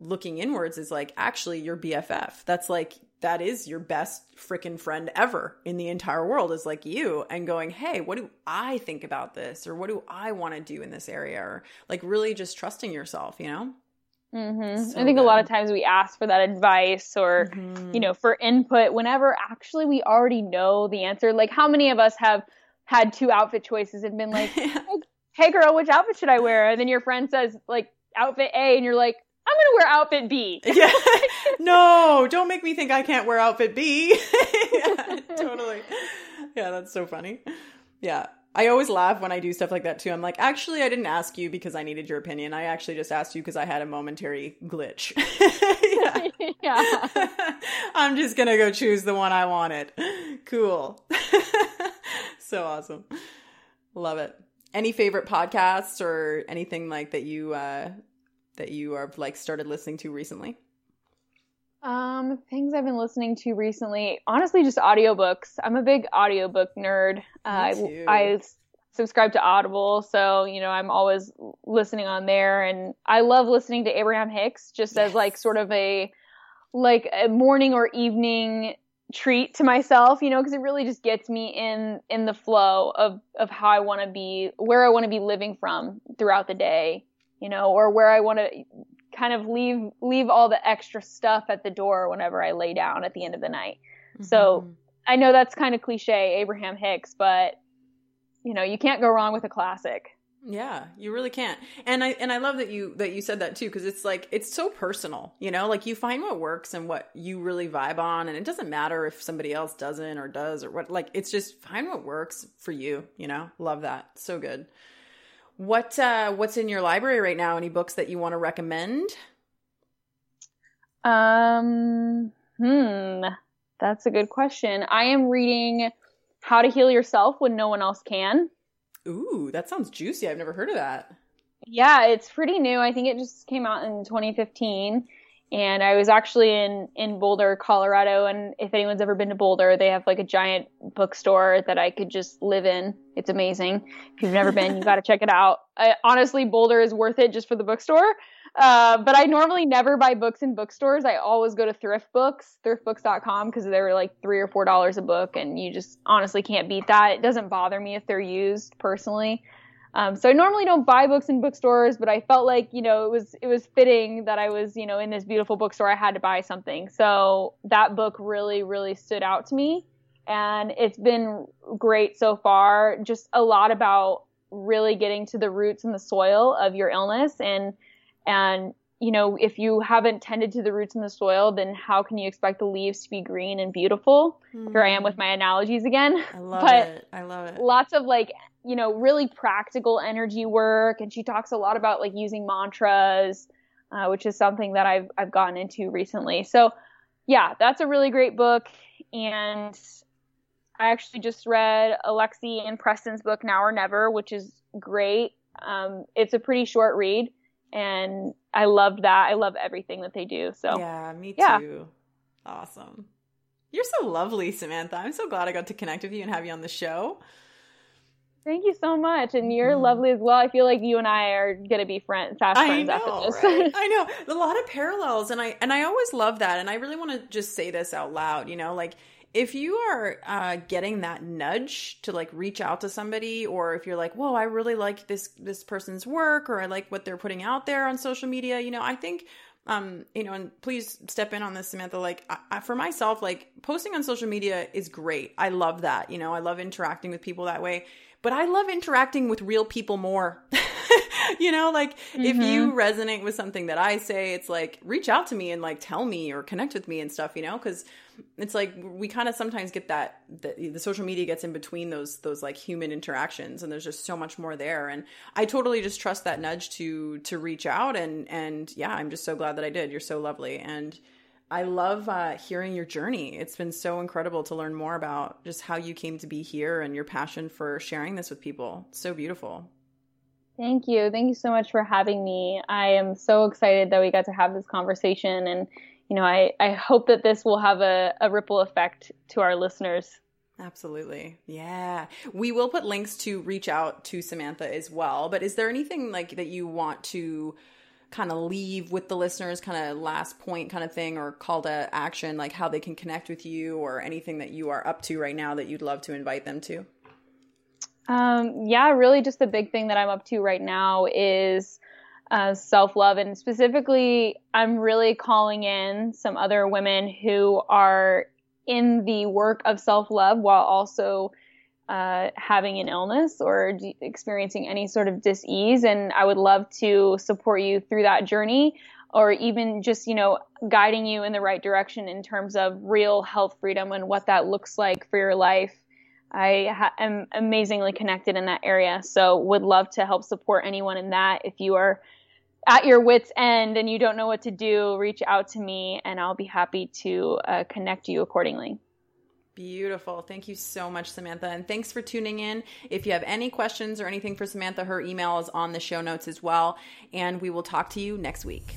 looking inwards is like actually your bff that's like that is your best freaking friend ever in the entire world is like you and going hey what do i think about this? Or what do i want to do in this area? Or like really just trusting yourself you know Mm-hmm. So I think good. a lot of times we ask for that advice or, mm-hmm. you know, for input whenever actually we already know the answer. Like, how many of us have had two outfit choices and been like, hey, girl, which outfit should I wear? And then your friend says, like, outfit A, and you're like, I'm going to wear outfit B. yeah. No, don't make me think I can't wear outfit B. yeah, totally. Yeah, that's so funny. Yeah. I always laugh when I do stuff like that too. I'm like, actually, I didn't ask you because I needed your opinion. I actually just asked you because I had a momentary glitch. yeah. yeah. I'm just going to go choose the one I wanted. Cool. so awesome. Love it. Any favorite podcasts or anything like that you, uh, that you are like started listening to recently? Um, things I've been listening to recently, honestly, just audiobooks. I'm a big audiobook nerd. Uh, I, I subscribe to Audible, so you know I'm always listening on there, and I love listening to Abraham Hicks just yes. as like sort of a like a morning or evening treat to myself, you know, because it really just gets me in in the flow of of how I want to be, where I want to be living from throughout the day, you know, or where I want to kind of leave leave all the extra stuff at the door whenever I lay down at the end of the night. Mm-hmm. So I know that's kind of cliche, Abraham Hicks, but you know, you can't go wrong with a classic. Yeah, you really can't. And I and I love that you that you said that too because it's like it's so personal, you know? Like you find what works and what you really vibe on and it doesn't matter if somebody else doesn't or does or what like it's just find what works for you, you know? Love that. So good. What uh what's in your library right now? Any books that you want to recommend? Um Hmm, that's a good question. I am reading How to Heal Yourself When No One Else Can. Ooh, that sounds juicy. I've never heard of that. Yeah, it's pretty new. I think it just came out in 2015 and I was actually in in Boulder, Colorado. And if anyone's ever been to Boulder, they have like a giant bookstore that I could just live in. It's amazing. If you've never been, you got to check it out. I, honestly, Boulder is worth it just for the bookstore. Uh, but I normally never buy books in bookstores. I always go to thrift books, thriftbooks.com, because they're like three or four dollars a book, and you just honestly can't beat that. It doesn't bother me if they're used personally. Um, so I normally don't buy books in bookstores, but I felt like you know it was it was fitting that I was you know in this beautiful bookstore. I had to buy something. So that book really really stood out to me, and it's been great so far. Just a lot about really getting to the roots and the soil of your illness and and you know if you haven't tended to the roots in the soil then how can you expect the leaves to be green and beautiful mm. here i am with hmm. my analogies again i love but it i love it lots of like you know, really practical energy work. And she talks a lot about like using mantras, uh, which is something that I've, I've gotten into recently. So yeah, that's a really great book. And I actually just read Alexi and Preston's book Now or Never, which is great. Um, it's a pretty short read and I loved that. I love everything that they do. So yeah, me too. Awesome. You're so lovely, Samantha. I'm so glad I got to connect with you and have you on the show. Thank you so much, and you're mm. lovely as well. I feel like you and I are gonna be friends, fast friends know, after this. Right? I know a lot of parallels, and I and I always love that. And I really want to just say this out loud. You know, like if you are uh, getting that nudge to like reach out to somebody, or if you're like, "Whoa, I really like this this person's work," or I like what they're putting out there on social media, you know, I think um you know and please step in on this samantha like I, I, for myself like posting on social media is great i love that you know i love interacting with people that way but I love interacting with real people more. you know, like mm-hmm. if you mm-hmm. resonate with something that I say, it's like reach out to me and like tell me or connect with me and stuff, you know, cuz it's like we kind of sometimes get that the, the, social media gets in between those those like human interactions and there's just so much more there and I totally just trust that nudge to to reach out and and yeah, I'm just so glad that I did. You're so lovely and I love uh, hearing your journey. It's been so incredible to learn more about just how you came to be here and your passion for sharing this with people. So beautiful. Thank you. Thank you so much for having me. I am so excited that we got to have this conversation. And, you know, I, I hope that this will have a, a ripple effect to our listeners. Absolutely. Yeah. We will put links to reach out to Samantha as well. But is there anything like that you want to kind of leave with the listeners, kind of last point kind of thing, or call to action, like how they can connect with you or anything that you are up to right now that you'd love to invite them to? Um, yeah, really just the big thing that I'm up to right now is uh, self love. And specifically, I'm really calling in some other women who are in the work of self love while also uh, having an illness or d- experiencing any sort of disease. And I would love to support you through that journey or even just, you know, guiding you in the right direction in terms of real health freedom and what that looks like for your life. I ha- am amazingly connected in that area. So would love to help support anyone in that. If you are at your wits end and you don't know what to do, reach out to me and I'll be happy to uh, connect you accordingly. Beautiful. Thank you so much, Samantha. And thanks for tuning in. If you have any questions or anything for Samantha, her email is on the show notes as well. And we will talk to you next week.